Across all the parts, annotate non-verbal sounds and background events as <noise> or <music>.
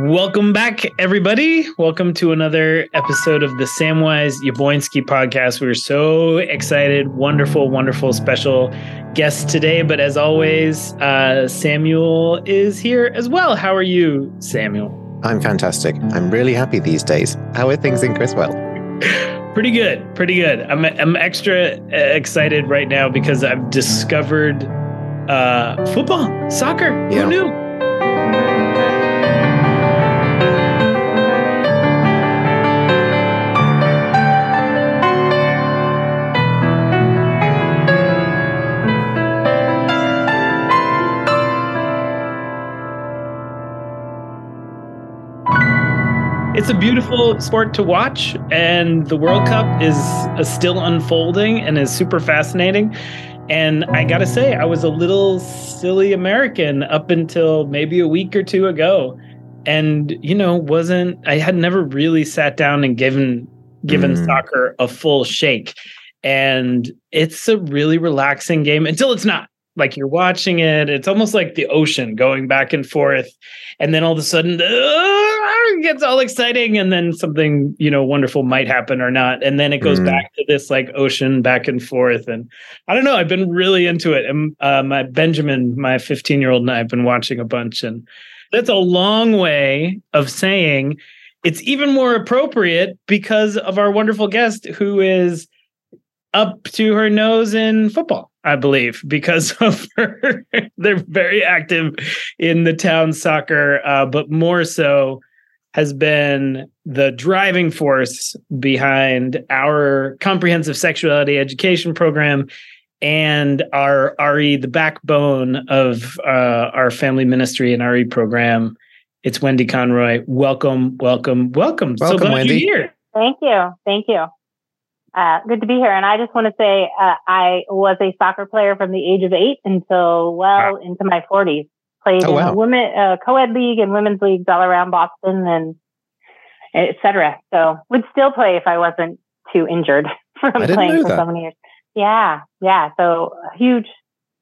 Welcome back, everybody. Welcome to another episode of the Samwise Yaboinsky podcast. We're so excited. Wonderful, wonderful special guest today. But as always, uh, Samuel is here as well. How are you, Samuel? I'm fantastic. I'm really happy these days. How are things in Criswell? <laughs> pretty good. Pretty good. I'm, I'm extra uh, excited right now because I've discovered uh, football, soccer. Yeah. Who knew? It's a beautiful sport to watch, and the World Cup is uh, still unfolding and is super fascinating. And I gotta say, I was a little silly American up until maybe a week or two ago, and you know, wasn't I had never really sat down and given given mm. soccer a full shake. And it's a really relaxing game until it's not like you're watching it it's almost like the ocean going back and forth and then all of a sudden it gets all exciting and then something you know wonderful might happen or not and then it goes mm. back to this like ocean back and forth and i don't know i've been really into it and uh, my benjamin my 15 year old and i've been watching a bunch and that's a long way of saying it's even more appropriate because of our wonderful guest who is up to her nose in football I believe, because <laughs> of her. They're very active in the town soccer, uh, but more so has been the driving force behind our comprehensive sexuality education program and our RE, the backbone of uh, our family ministry and RE program. It's Wendy Conroy. Welcome, welcome, welcome. Welcome, so glad Wendy. You're here. Thank you. Thank you. Uh, good to be here. And I just want to say uh, I was a soccer player from the age of eight until well wow. into my 40s. Played oh, wow. in women uh, co-ed league and women's leagues all around Boston and etc. So would still play if I wasn't too injured <laughs> from playing for that. so many years. Yeah, yeah. So huge,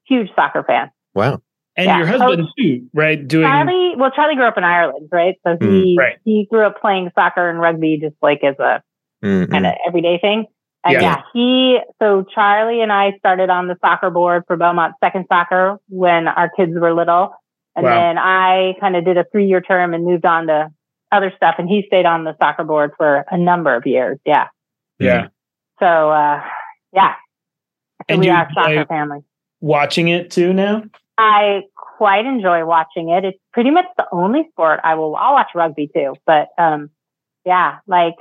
huge soccer fan. Wow. And yeah. your husband too, right? Doing Charlie. Well, Charlie grew up in Ireland, right? So he mm, right. he grew up playing soccer and rugby just like as a mm-hmm. kind of everyday thing. And yeah. yeah, he, so Charlie and I started on the soccer board for Belmont second soccer when our kids were little. And wow. then I kind of did a three year term and moved on to other stuff. And he stayed on the soccer board for a number of years. Yeah. Yeah. So, uh, yeah. So and we are a soccer family. Watching it too now? I quite enjoy watching it. It's pretty much the only sport I will, I'll watch rugby too. But, um, yeah, like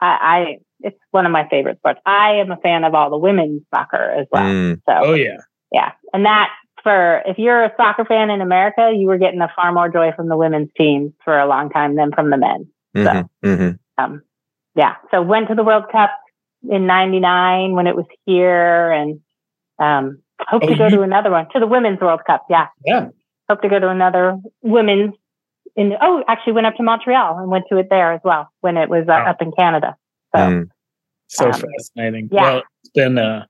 I, I it's one of my favorite sports. I am a fan of all the women's soccer as well. Mm. So, oh yeah, yeah, and that for if you're a soccer fan in America, you were getting a far more joy from the women's teams for a long time than from the men. Mm-hmm. So, mm-hmm. um, yeah, so went to the World Cup in '99 when it was here, and um, hope oh, to go you... to another one to the Women's World Cup. Yeah, yeah, hope to go to another women's. In oh, actually went up to Montreal and went to it there as well when it was uh, wow. up in Canada. So, mm. so um, fascinating. Yeah. Well, it's been a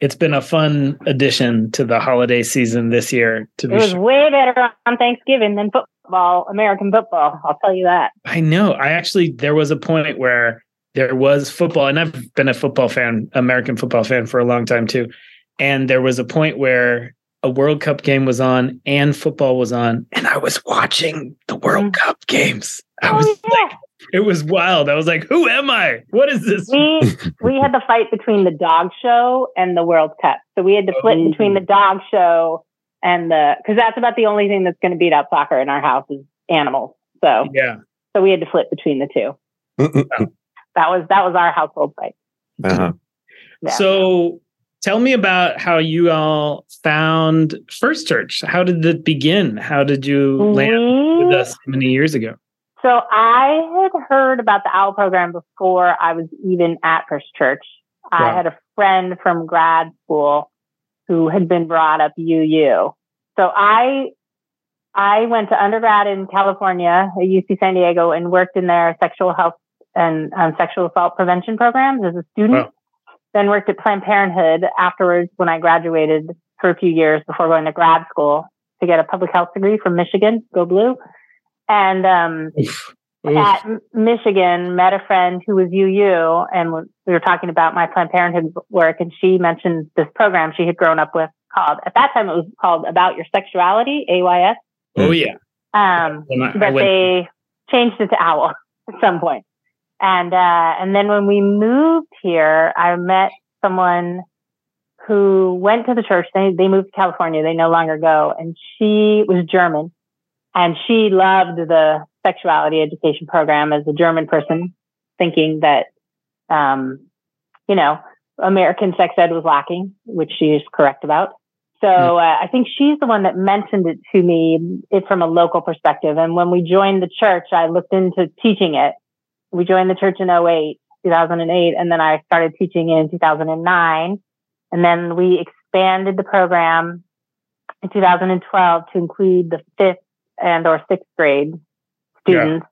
it's been a fun addition to the holiday season this year. To be, it was sure. way better on Thanksgiving than football, American football. I'll tell you that. I know. I actually there was a point where there was football, and I've been a football fan, American football fan for a long time too. And there was a point where a World Cup game was on and football was on, and I was watching the World mm. Cup games. I oh, was yeah. like, it was wild. I was like, "Who am I? What is this?" We <laughs> we had the fight between the dog show and the World Cup, so we had to flip oh. between the dog show and the because that's about the only thing that's going to beat out soccer in our house is animals. So yeah, so we had to flip between the two. <laughs> that was that was our household fight. Uh-huh. Yeah. So tell me about how you all found First Church. How did it begin? How did you land with us many years ago? So I had heard about the OWL program before I was even at First Church. Wow. I had a friend from grad school who had been brought up UU. So I I went to undergrad in California at UC San Diego and worked in their sexual health and um, sexual assault prevention programs as a student. Wow. Then worked at Planned Parenthood afterwards when I graduated for a few years before going to grad school to get a public health degree from Michigan. Go Blue. And um, Oof. Oof. at Michigan, met a friend who was UU, and we were talking about my Planned Parenthood work, and she mentioned this program she had grown up with called at that time it was called About Your Sexuality, AYS. Oh yeah. Um, but they changed it to OWL <laughs> at some point. And uh, and then when we moved here, I met someone who went to the church. They they moved to California. They no longer go, and she was German, and she loved the sexuality education program as a German person, thinking that, um, you know, American sex ed was lacking, which she is correct about. So uh, I think she's the one that mentioned it to me it from a local perspective. And when we joined the church, I looked into teaching it. We joined the church in 08, 2008, and then I started teaching in 2009. And then we expanded the program in 2012 to include the fifth and or sixth grade students.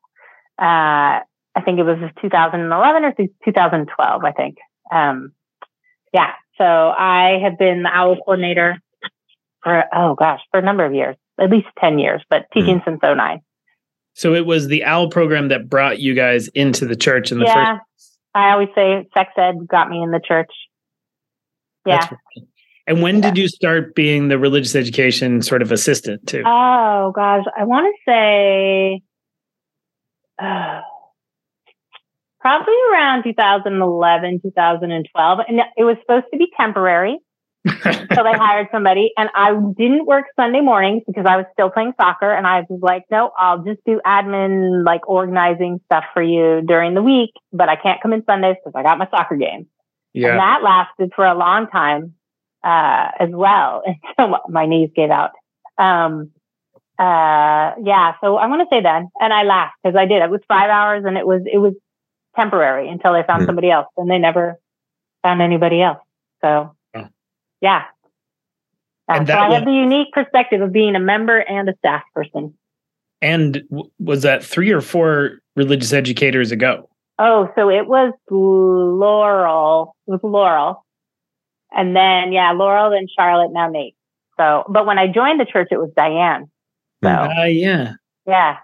Yeah. Uh, I think it was 2011 or 2012, I think. Um, yeah. So I have been the OWL coordinator for, oh gosh, for a number of years, at least 10 years, but hmm. teaching mm. since 09. So it was the OWL program that brought you guys into the church in the yeah, first. I always say sex ed got me in the church. Yeah. And when yeah. did you start being the religious education sort of assistant too? Oh gosh, I want to say uh, probably around 2011, 2012, and it was supposed to be temporary so they <laughs> hired somebody and I didn't work Sunday mornings because I was still playing soccer. And I was like, no, I'll just do admin, like organizing stuff for you during the week, but I can't come in Sundays because I got my soccer game. Yeah. And that lasted for a long time, uh, as well. <laughs> And so my knees gave out. Um, uh, yeah. So I want to say then, and I laughed because I did. It was five hours and it was, it was temporary until they found mm. somebody else and they never found anybody else. So yeah. Uh, so I was, have the unique perspective of being a member and a staff person. And w- was that three or four religious educators ago? Oh, so it was Laurel. It was Laurel. And then, yeah, Laurel, then Charlotte, now Nate. So, but when I joined the church, it was Diane. So, uh, yeah. Yeah.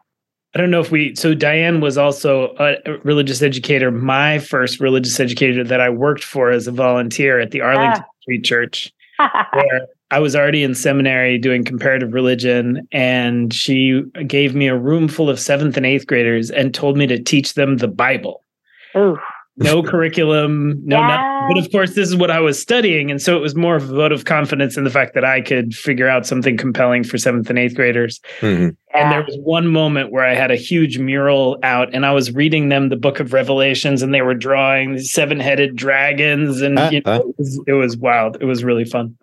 I don't know if we, so Diane was also a religious educator, my first religious educator that I worked for as a volunteer at the Arlington Street Church, <laughs> where I was already in seminary doing comparative religion. And she gave me a room full of seventh and eighth graders and told me to teach them the Bible. Ooh no curriculum, no yeah. But of course, this is what I was studying. And so it was more of a vote of confidence in the fact that I could figure out something compelling for seventh and eighth graders. Mm-hmm. Yeah. And there was one moment where I had a huge mural out and I was reading them the book of Revelations and they were drawing seven headed dragons. And uh, you know, uh. it, was, it was wild. It was really fun.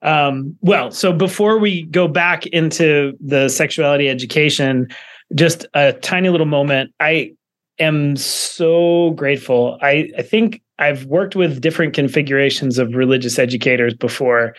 Um, well, so before we go back into the sexuality education, just a tiny little moment. I am so grateful. I, I think I've worked with different configurations of religious educators before,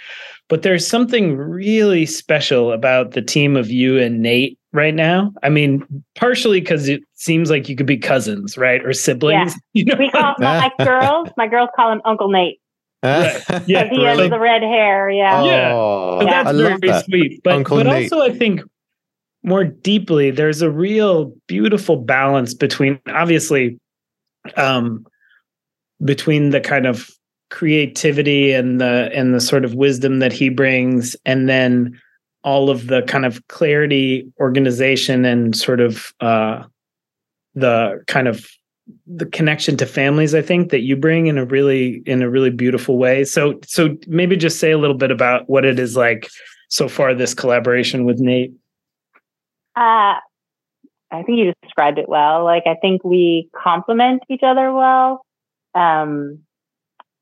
but there's something really special about the team of you and Nate right now. I mean, partially because it seems like you could be cousins, right? Or siblings. Yeah. You know? We call my <laughs> girls, my girls call him Uncle Nate. <laughs> yeah, yeah he really? has the red hair. Yeah, yeah, oh, that's very that. sweet. But Uncle but Nate. also, I think more deeply, there's a real beautiful balance between obviously um, between the kind of creativity and the and the sort of wisdom that he brings, and then all of the kind of clarity, organization, and sort of uh, the kind of the connection to families i think that you bring in a really in a really beautiful way. So so maybe just say a little bit about what it is like so far this collaboration with nate uh, I think you described it well. Like, I think we complement each other well. Um,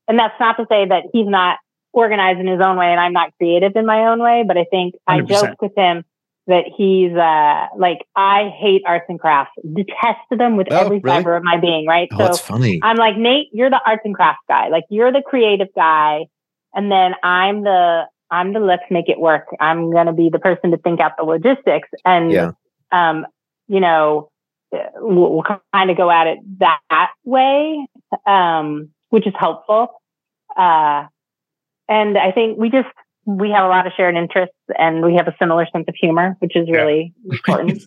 and that's not to say that he's not organized in his own way and I'm not creative in my own way, but I think 100%. I joke with him that he's uh, like I hate arts and crafts, detest them with oh, every really? fiber of my being. Right? Oh, so that's funny. I'm like Nate, you're the arts and crafts guy. Like you're the creative guy, and then I'm the I'm the let's make it work. I'm going to be the person to think out the logistics. And, yeah. um, you know, we'll, we'll kind of go at it that way, um, which is helpful. Uh, and I think we just, we have a lot of shared interests and we have a similar sense of humor, which is really yeah. <laughs> important.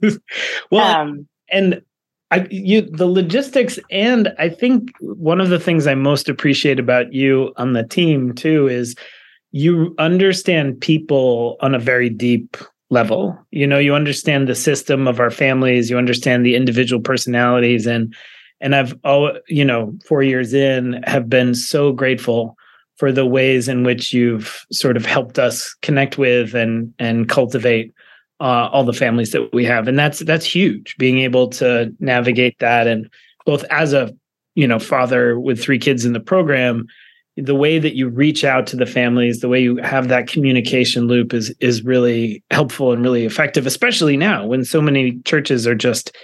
well, um, and I, you, the logistics, and I think one of the things I most appreciate about you on the team too is you understand people on a very deep level. You know, you understand the system of our families, you understand the individual personalities, and and I've oh, you know, four years in, have been so grateful for the ways in which you've sort of helped us connect with and and cultivate uh, all the families that we have, and that's that's huge. Being able to navigate that, and both as a you know father with three kids in the program, the way that you reach out to the families, the way you have that communication loop is is really helpful and really effective, especially now when so many churches are just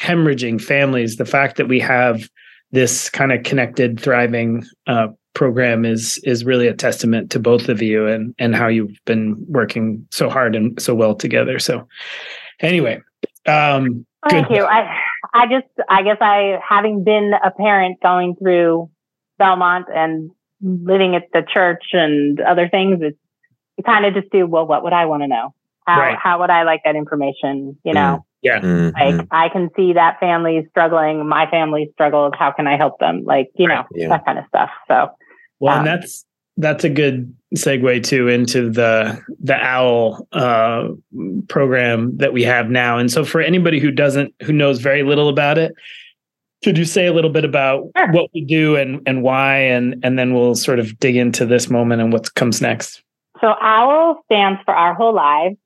hemorrhaging families. The fact that we have this kind of connected, thriving uh, program is is really a testament to both of you and and how you've been working so hard and so well together. So anyway, um thank good. you. I I just I guess I having been a parent going through Belmont and living at the church and other things, it's you kind of just do well. What would I want to know? How right. how would I like that information? You know. Mm. Yeah. Mm-hmm. Like I can see that family struggling, my family struggles. How can I help them? Like, you know, yeah. that kind of stuff. So well, um, and that's that's a good segue too into the the owl uh, program that we have now. And so, for anybody who doesn't who knows very little about it, could you say a little bit about sure. what we do and and why, and and then we'll sort of dig into this moment and what comes next. So, OWL stands for Our Whole Lives.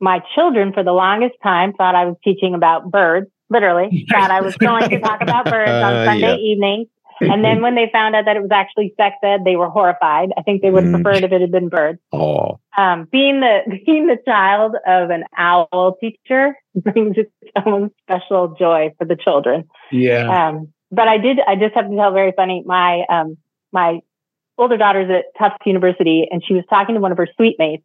My children, for the longest time, thought I was teaching about birds. Literally, <laughs> thought I was going to talk about birds on uh, Sunday yeah. evenings and then when they found out that it was actually sex ed, they were horrified. I think they would have mm. preferred if it had been birds. Oh. Um, being the <laughs> being the child of an owl teacher <laughs> brings its own special joy for the children. Yeah. Um, but I did. I just have to tell very funny. My um, my older daughter's at Tufts University, and she was talking to one of her suite mates.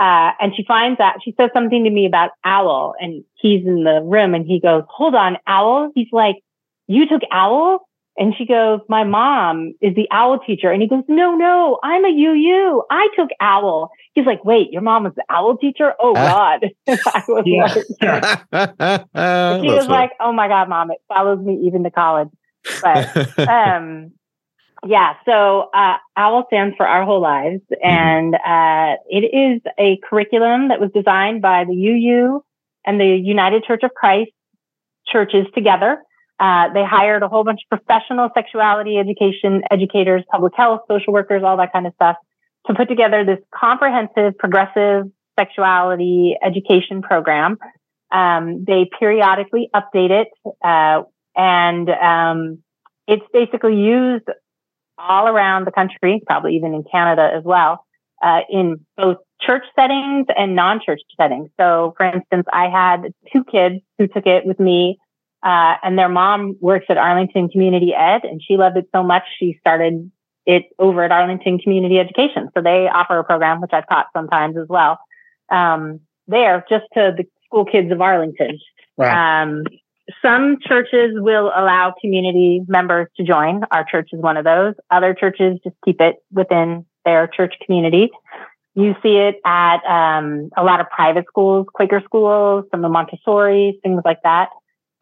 Uh, and she finds out, she says something to me about owl and he's in the room and he goes, hold on, owl. He's like, you took owl? And she goes, my mom is the owl teacher. And he goes, no, no, I'm a UU. I took owl. He's like, wait, your mom was the owl teacher? Oh God. <laughs> I was like, <laughs> <laughs> he was like, oh my God, mom, it follows me even to college. But, um, yeah, so uh, OWL stands for Our Whole Lives, mm-hmm. and uh, it is a curriculum that was designed by the UU and the United Church of Christ churches together. Uh, they hired a whole bunch of professional sexuality education educators, public health, social workers, all that kind of stuff to put together this comprehensive progressive sexuality education program. Um, they periodically update it, uh, and um, it's basically used all around the country, probably even in Canada as well, uh, in both church settings and non-church settings. So, for instance, I had two kids who took it with me uh, and their mom works at Arlington Community Ed, and she loved it so much she started it over at Arlington Community Education. So they offer a program which I've taught sometimes as well. Um, there, just to the school kids of Arlington. Wow. Um, some churches will allow community members to join. Our church is one of those. Other churches just keep it within their church community. You see it at um, a lot of private schools, Quaker schools, some of Montessori, things like that.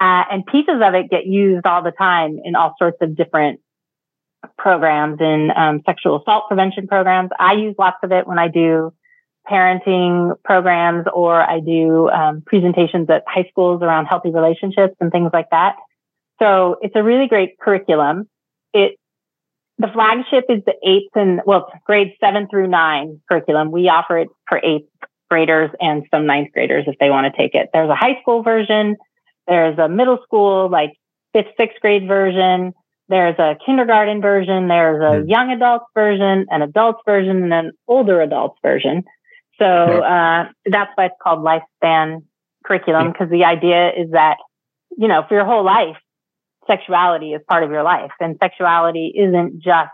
Uh, and pieces of it get used all the time in all sorts of different programs in um, sexual assault prevention programs. I use lots of it when I do parenting programs or I do um, presentations at high schools around healthy relationships and things like that. So it's a really great curriculum. It the flagship is the eighth and well grades seven through nine curriculum. We offer it for eighth graders and some ninth graders if they want to take it. There's a high school version there's a middle school, like fifth, sixth grade version. There's a kindergarten version. There's a mm-hmm. young adults version, an adults version, and an older adults version. So uh, that's why it's called lifespan curriculum because the idea is that you know for your whole life, sexuality is part of your life, and sexuality isn't just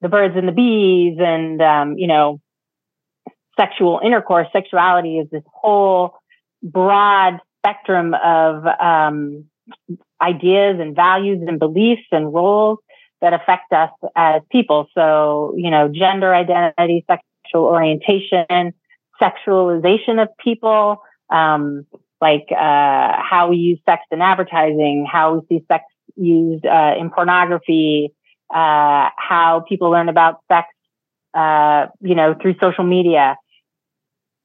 the birds and the bees and um, you know sexual intercourse. Sexuality is this whole broad spectrum of um, ideas and values and beliefs and roles that affect us as people. So, you know, gender identity, sexual orientation, sexualization of people, um, like uh, how we use sex in advertising, how we see sex used uh, in pornography, uh, how people learn about sex, uh, you know, through social media.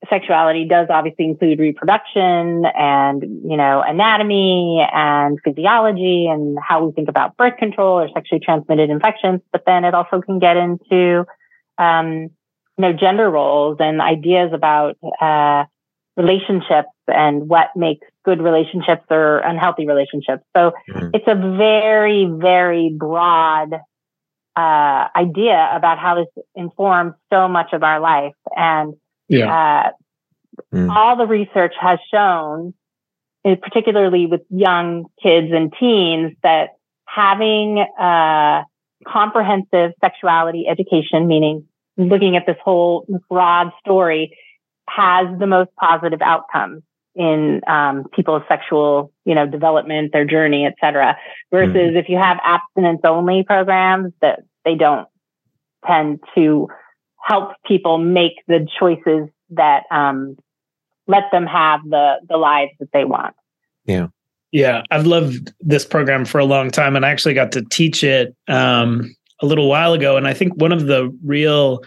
Sexuality does obviously include reproduction and, you know, anatomy and physiology and how we think about birth control or sexually transmitted infections. But then it also can get into, um, you know, gender roles and ideas about, uh, relationships and what makes good relationships or unhealthy relationships. So mm-hmm. it's a very, very broad uh, idea about how this informs so much of our life. And yeah. uh, mm. all the research has shown, eh, particularly with young kids and teens, that having a comprehensive sexuality education, meaning looking at this whole broad story, has the most positive outcomes in um, people's sexual, you know, development, their journey, et cetera. Versus mm. if you have abstinence only programs that they don't tend to help people make the choices that um, let them have the the lives that they want. Yeah. Yeah, I've loved this program for a long time, and I actually got to teach it um, a little while ago. And I think one of the real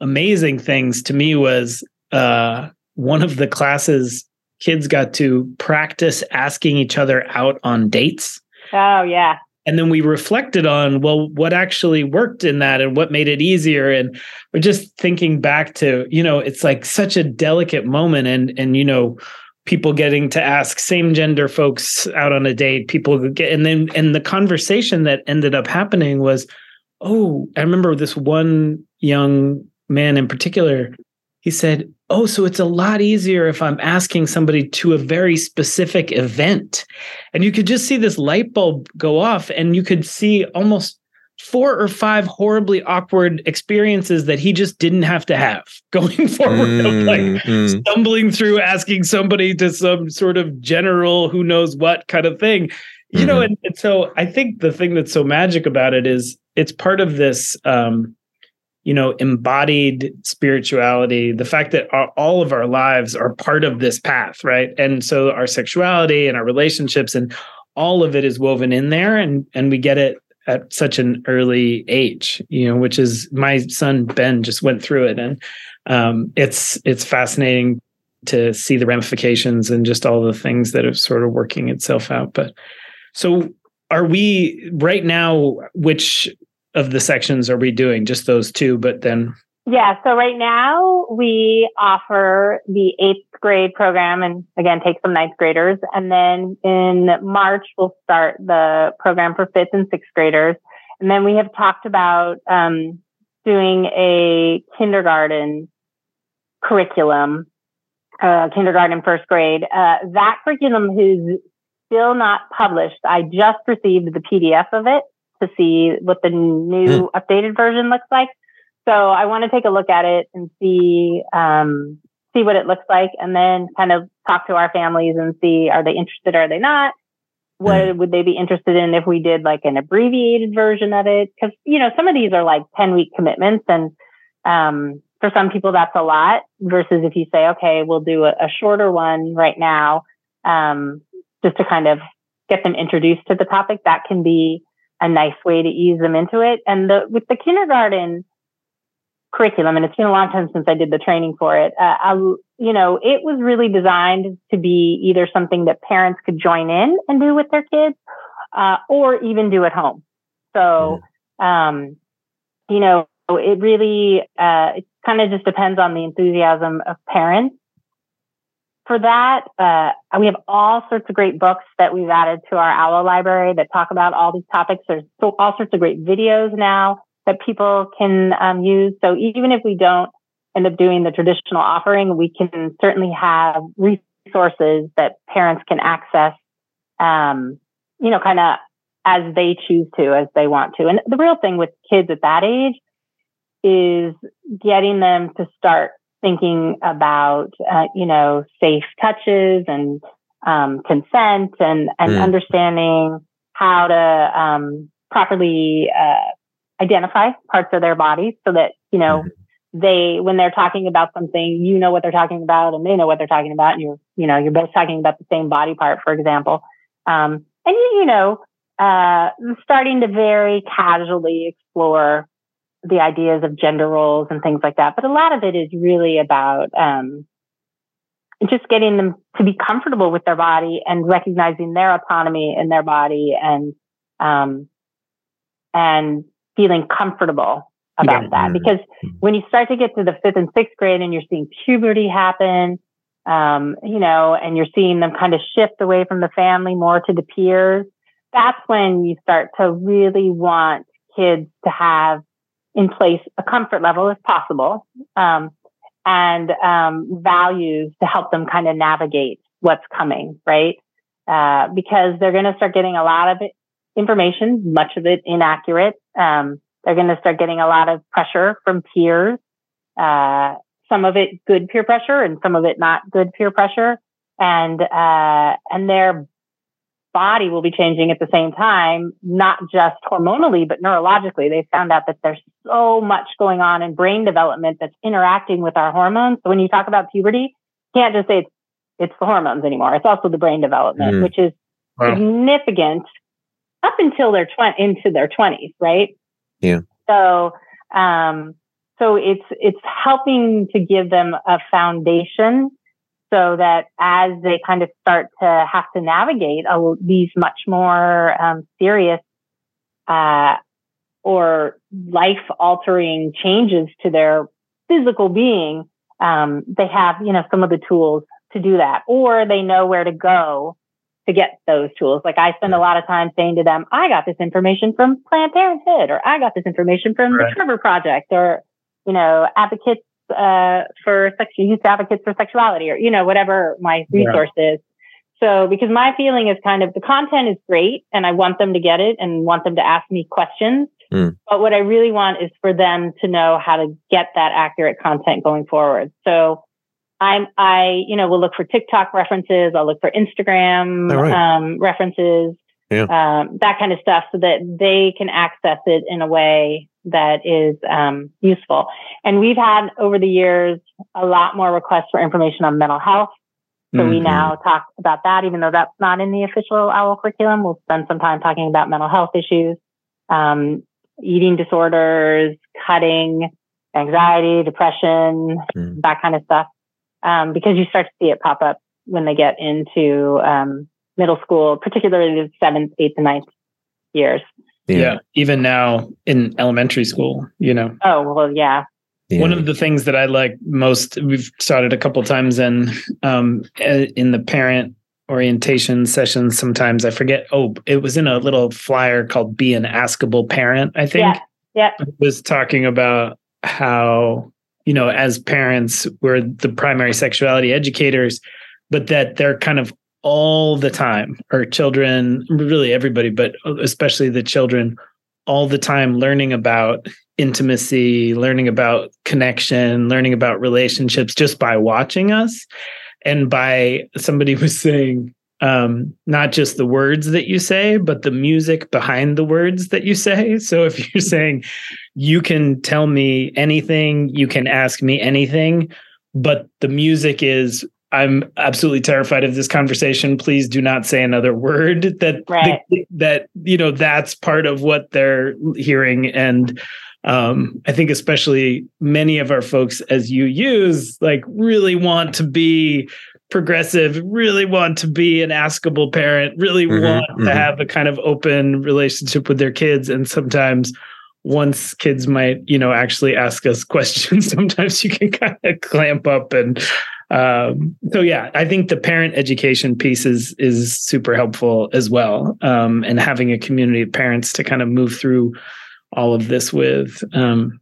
amazing things to me was uh, one of the classes kids got to practice asking each other out on dates. Oh, yeah. And then we reflected on, well, what actually worked in that and what made it easier. And we're just thinking back to, you know, it's like such a delicate moment. And, and, you know, people getting to ask same gender folks out on a date, people get, and then, and the conversation that ended up happening was, oh, I remember this one young man in particular he said, Oh, so it's a lot easier if I'm asking somebody to a very specific event. And you could just see this light bulb go off, and you could see almost four or five horribly awkward experiences that he just didn't have to have <laughs> going forward <laughs> mm, like mm. stumbling through asking somebody to some sort of general who knows what kind of thing you mm. know mm-hmm. and, and, so i think the thing that's so magic about it is it's part of this um you know embodied spirituality the fact that our, all of our lives are part of this path right? And so our sexuality and our relationships and all of it is woven in there and and we get it at such an early age you know which is my son ben just went through it and um, it's it's fascinating to see the ramifications and just all the things that are sort of working itself out but so are we right now which of the sections are we doing? Just those two, but then. Yeah. So right now we offer the eighth grade program and again, take some ninth graders. And then in March, we'll start the program for fifth and sixth graders. And then we have talked about, um, doing a kindergarten curriculum, uh, kindergarten first grade. Uh, that curriculum is still not published. I just received the PDF of it to see what the new mm. updated version looks like. So I want to take a look at it and see um, see what it looks like, and then kind of talk to our families and see are they interested, are they not? What mm. would they be interested in if we did like an abbreviated version of it? Because you know some of these are like ten week commitments, and um, for some people that's a lot. Versus if you say, okay, we'll do a, a shorter one right now, um, just to kind of get them introduced to the topic, that can be a nice way to ease them into it. And the, with the kindergarten curriculum, and it's been a long time since I did the training for it, uh, I, you know, it was really designed to be either something that parents could join in and do with their kids, uh, or even do at home. So, um, you know, it really, uh, it kind of just depends on the enthusiasm of parents for that, uh, we have all sorts of great books that we've added to our OWL library that talk about all these topics. There's all sorts of great videos now that people can um, use. So even if we don't end up doing the traditional offering, we can certainly have resources that parents can access, um, you know, kind of as they choose to, as they want to. And the real thing with kids at that age is getting them to start thinking about, uh, you know, safe touches and um, consent and, and mm. understanding how to um, properly uh, identify parts of their body so that, you know, mm. they when they're talking about something, you know what they're talking about, and they know what they're talking about, and you're you know you're both talking about the same body part, for example. Um, and you you know uh, starting to very casually explore the ideas of gender roles and things like that. But a lot of it is really about um, just getting them to be comfortable with their body and recognizing their autonomy in their body and um, and feeling comfortable about yeah. that. Because when you start to get to the fifth and sixth grade and you're seeing puberty happen, um, you know, and you're seeing them kind of shift away from the family more to the peers, that's when you start to really want kids to have in place a comfort level if possible um, and um, values to help them kind of navigate what's coming, right? Uh, because they're going to start getting a lot of information, much of it inaccurate. Um, they're going to start getting a lot of pressure from peers, uh, some of it good peer pressure and some of it not good peer pressure. And, uh, and their body will be changing at the same time, not just hormonally, but neurologically. They found out that there's so much going on in brain development that's interacting with our hormones. So when you talk about puberty, you can't just say it's, it's the hormones anymore. It's also the brain development, mm. which is wow. significant up until their tw- into their twenties, right? Yeah. So, um, so it's it's helping to give them a foundation so that as they kind of start to have to navigate uh, these much more um, serious uh, or life altering changes to their physical being, um, they have you know some of the tools to do that, or they know where to go to get those tools. Like I spend a lot of time saying to them, I got this information from Planned Parenthood, or I got this information from right. the Trevor Project, or, you know, advocates uh, for sex, youth advocates for sexuality, or, you know, whatever my resource yeah. is. So, because my feeling is kind of the content is great and I want them to get it and want them to ask me questions. Mm. But what I really want is for them to know how to get that accurate content going forward. So, I'm, I, you know, will look for TikTok references. I'll look for Instagram right. um, references, yeah. um, that kind of stuff so that they can access it in a way that is um, useful. And we've had over the years a lot more requests for information on mental health. So mm-hmm. we now talk about that, even though that's not in the official OWL curriculum. We'll spend some time talking about mental health issues, um, eating disorders, cutting, anxiety, depression, mm. that kind of stuff um, because you start to see it pop up when they get into um, middle school, particularly the seventh, eighth, and ninth years. Yeah. yeah. even now in elementary school, you know. Oh well, yeah. yeah. One of the things that I like most, we've started a couple times in um, in the parent orientation sessions. Sometimes I forget. Oh, it was in a little flyer called "Be an Askable Parent." I think. Yeah. Yeah. It was talking about how you know, as parents, we're the primary sexuality educators, but that they're kind of all the time, or children, really everybody, but especially the children, all the time learning about intimacy, learning about connection, learning about relationships just by watching us. And by somebody <laughs> was saying, um, not just the words that you say, but the music behind the words that you say. So if <laughs> you're saying, you can tell me anything, you can ask me anything, but the music is, I'm absolutely terrified of this conversation. Please do not say another word. That right. the, that you know that's part of what they're hearing, and um, I think especially many of our folks, as UUs, like really want to be progressive, really want to be an askable parent, really mm-hmm, want mm-hmm. to have a kind of open relationship with their kids. And sometimes once kids might, you know, actually ask us <laughs> questions, sometimes you can kind of clamp up and um, so yeah, I think the parent education piece is is super helpful as well. Um, and having a community of parents to kind of move through all of this with. Um,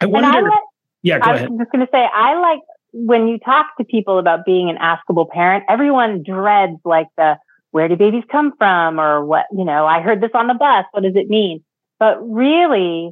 I wonder. I like, yeah, go I ahead. was just going to say I like when you talk to people about being an askable parent, everyone dreads like the where do babies come from or what, you know, I heard this on the bus. What does it mean? But really,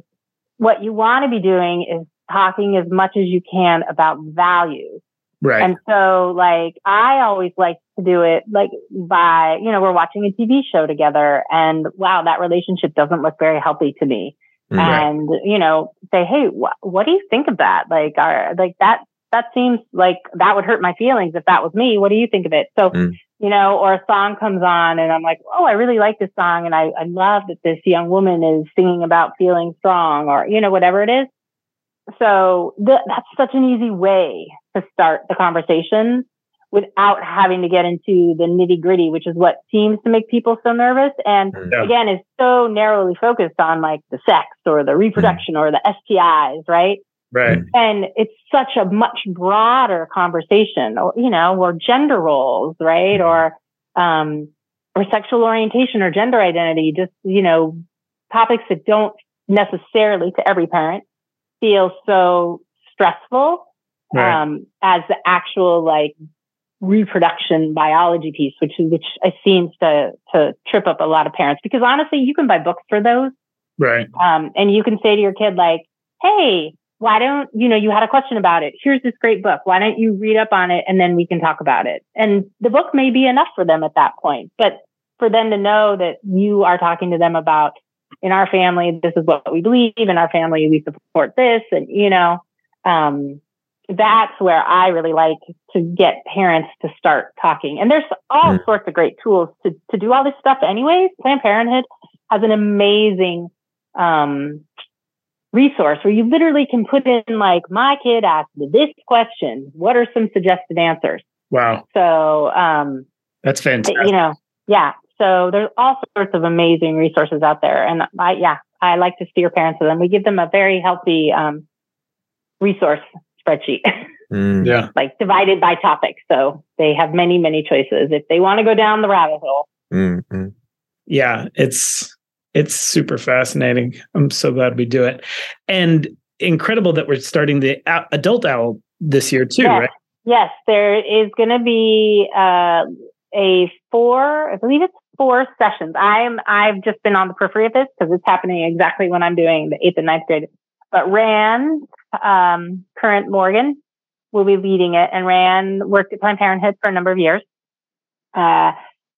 what you want to be doing is talking as much as you can about values. Right. And so, like, I always like to do it like by, you know, we're watching a TV show together and wow, that relationship doesn't look very healthy to me. and you know say hey wh- what do you think of that like are like that that seems like that would hurt my feelings if that was me what do you think of it so Mm. you know or a song comes on and i'm like oh i really like this song and i, I love that this young woman is singing about feeling strong or you know whatever it is so th- that's such an easy way to start the conversation without having to get into the nitty gritty, which is what seems to make people so nervous. And Mm. Yeah. again, is so narrowly focused on like the sex or the reproduction or the STIs, right? Right. And it's such a much broader conversation, or you know, or gender roles, right? Or um, or sexual orientation or gender identity. Just you know, topics that don't necessarily to every parent feel so stressful Right. um, as the actual like reproduction biology piece, which which seems to to trip up a lot of parents. Because honestly, you can buy books for those, Right. um, and you can say to your kid like, "Hey, why don't you know you had a question about it? Here's this great book. Why don't you read up on it and then we can talk about it?" And the book may be enough for them at that point, but for them to know that you are talking to them about in our family, this is what we believe. In our family, we support this, and you know, um, that's where I really like to get parents to start talking. And there's all Mm. sorts of great tools to to do all this stuff. Anyways, Planned Parenthood has an amazing um, resource where you literally can put in like, my kid asked this question. What are some suggested answers? Wow. So um, That's fantastic. you know, yeah. So there's all sorts of amazing resources out there, and I, yeah, I like to steer parents to them. We give them a very healthy um, resource spreadsheet, Mm. Yeah. <laughs> like divided by topic, so they have many, many choices if they want to go down the rabbit hole. Mm, mm. Yeah. It's it's super fascinating. I'm so glad we do it. And incredible that we're starting the adult owl this year too, Yeah. right? Yes, there is going to be uh, a four, I believe it's four sessions. I'm I've just been on the periphery of this because it's happening exactly when I'm doing the eighth and ninth grade. But Rand, um, current Morgan, will be leading it, and Rand worked at Planned Parenthood for a number of years. Uh,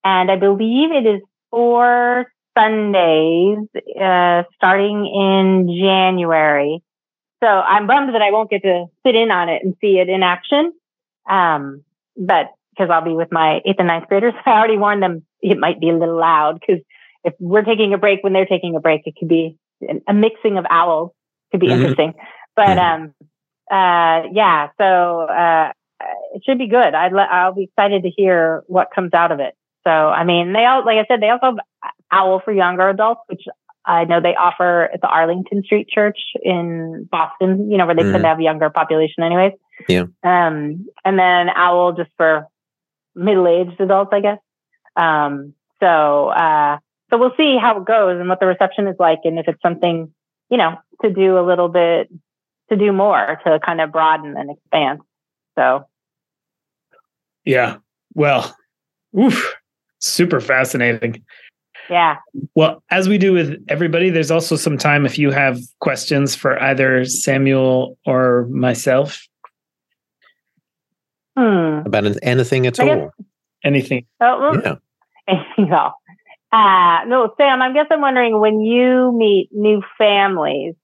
and I believe it is four Sundays, uh, starting in January. So I'm bummed that I won't get to sit in on it and see it in action. Um, but because I'll be with my eighth and ninth graders, <laughs> I already warned them it might be a little loud because if we're taking a break when they're taking a break, it could be a mixing of owls could be Mhm. interesting. But um, uh, yeah, so uh, it should be good. I'd le- I'll be excited to hear what comes out of it. So I mean, they all like I said, they also have Owl for younger adults, which I know they offer at the Arlington Street Church in Boston. You know, where they tend Mhm. to have younger population, anyways. Yeah. Um, and then Owl just for middle-aged adults, I guess. Um, so uh, so we'll see how it goes and what the reception is like, and if it's something you know to do a little bit to do more to kind of broaden and expand. So Yeah. Well, oof, super fascinating. yeah, Well, as we do with everybody, there's also some time if you have questions for either Samuel or myself. hmm. About anything at I guess- all. Anything. Oh, well, Yeah. <laughs> anything else. Uh, no, Sam, I guess I'm wondering when you meet new families,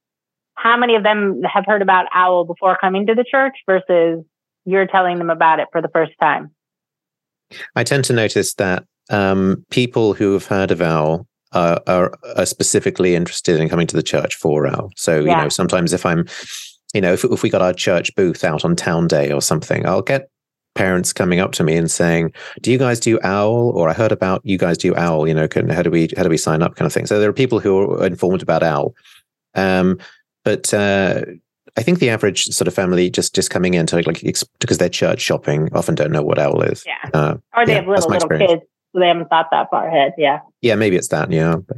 how many of them have heard about OWL before coming to the church versus you're telling them about it for the first time? I tend to notice that um, people who have heard of OWL are, are, are specifically interested in coming to the church for OWL. So, you know, sometimes if I'm, you know, if, if we got our church booth out on Town Day or something, I'll get parents coming up to me and saying, "Do you guys do OWL?" Or I heard about you guys do OWL. You know, can how do we how do we sign up? Kind of thing. So there are people who are informed about OWL, um, but uh, I think the average sort of family just just coming in to like ex- because they're church shopping often don't know what OWL is. Yeah. Uh, Or they Yeah, have little, little experience. kids, so they haven't thought that far ahead. Yeah. yeah, maybe it's that. Yeah, but,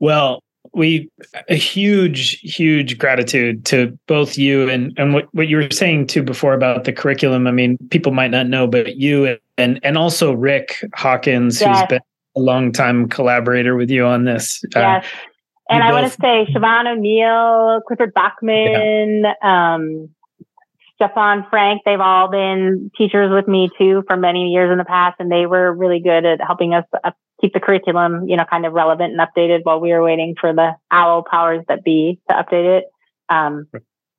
Well, we a huge, huge gratitude to both you and and what, what you were saying too before about the curriculum. I mean, people might not know, but you and and also Rick Hawkins, Yes. who's been a long time collaborator with you on this. Uh, Yes. And you I want to say Siobhan O'Neill, Clifford Bachman, um, Stefan Frank, they've all been teachers with me too for many years in the past, and they were really good at helping us up, keep the curriculum, you know, kind of relevant and updated while we were waiting for the OWL powers that be to update it. Um,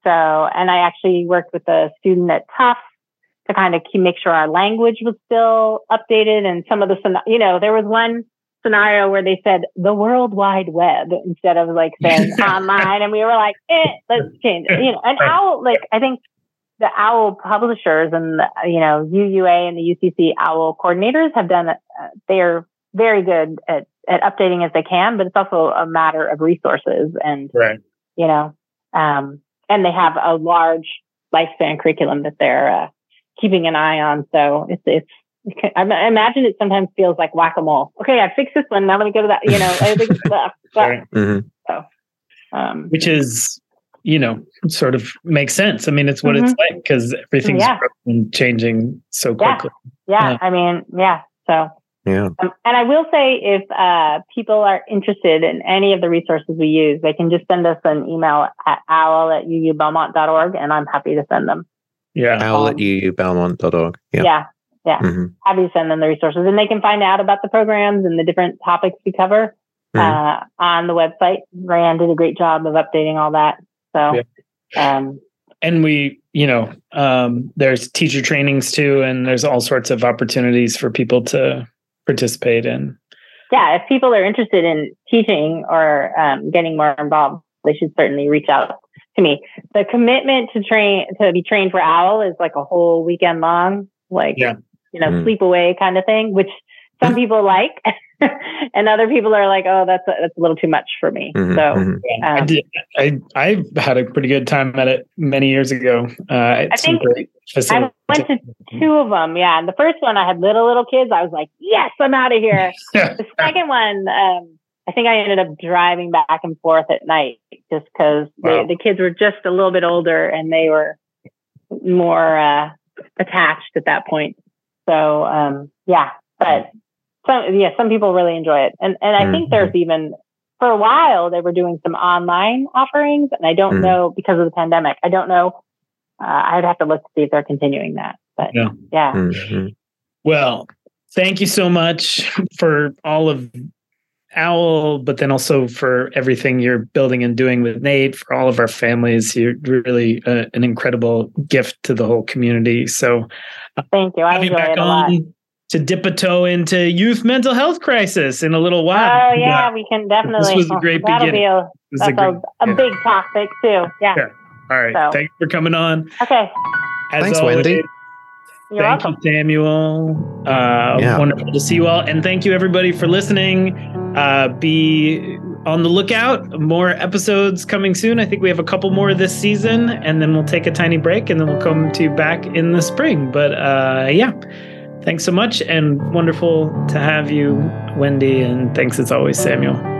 so, and I actually worked with a student at Tufts to kind of keep, make sure our language was still updated and some of the, you know, there was one scenario where they said the World Wide Web instead of like <laughs> saying online, and we were like, eh, let's <laughs> change it. You know, and OWL, like I think the OWL publishers and the, you know UUA and the UCC OWL coordinators have done. Uh, they're very good at at updating as they can, but it's also a matter of resources and right. you know, um, and they have a large lifespan curriculum that they're uh, keeping an eye on. So it's it's I imagine it sometimes feels like whack a mole. Okay, I fixed this one. Now let me go to that. You know, I <laughs> think stuff. mm-hmm. So, um, which is, you know, sort of makes sense. I mean, it's what mm-hmm. it's like because everything's yeah. changing so quickly. Yeah. Yeah. yeah. I mean, yeah. So. Yeah. Um, and I will say, if uh, people are interested in any of the resources we use, they can just send us an email at owl at uubelmont.org, and I'm happy to send them. Yeah. Owl um, at uubelmont.org. Yeah. Yeah yeah, mm-hmm. have you send them the resources, and they can find out about the programs and the different topics we cover mm-hmm. uh, on the website. Ryan did a great job of updating all that. So, yeah. um, and we, you know, um, there's teacher trainings too, and there's all sorts of opportunities for people to participate in. Yeah, if people are interested in teaching or um, getting more involved, they should certainly reach out to me. The commitment to train to be trained for OWL is like a whole weekend long. Like, yeah you know, mm. sleep away kind of thing, which some people like, <laughs> and other people are like, "Oh, that's a, that's a little too much for me." Mm-hmm, so, mm-hmm. Um, I did. I I had a pretty good time at it many years ago. Uh, I think I went to two of them. Yeah, and the first one I had little little kids. I was like, "Yes, I'm out of here." <laughs> the second one, um, I think I ended up driving back and forth at night just because wow. the kids were just a little bit older and they were more uh, attached at that point. So um, yeah, but some yeah, some people really enjoy it, and and I mm-hmm. think there's even for a while they were doing some online offerings, and I don't mm-hmm. know because of the pandemic. I don't know. Uh, I'd have to look to see if they're continuing that, but yeah. yeah. Mm-hmm. Well, thank you so much for all of Owl, but then also for everything you're building and doing with Nate, for all of our families. You're really uh, an incredible gift to the whole community. So, uh, thank you. I enjoy back it a lot. To dip a toe into youth mental health crisis in a little while. Oh yeah, yeah. we can definitely. This was a great that'll beginning. Be a, that's a, great, a, a big topic too. Yeah. yeah. All right. So. Thanks for coming on. Okay. As Thanks, always, Wendy. You're thank welcome. you, Samuel. Uh, yeah. Wonderful to see you all. And thank you, everybody, for listening. Uh, be on the lookout. More episodes coming soon. I think we have a couple more this season, and then we'll take a tiny break, and then we'll come to you back in the spring. But uh, yeah, thanks so much, and wonderful to have you, Wendy. And thanks as always, Samuel.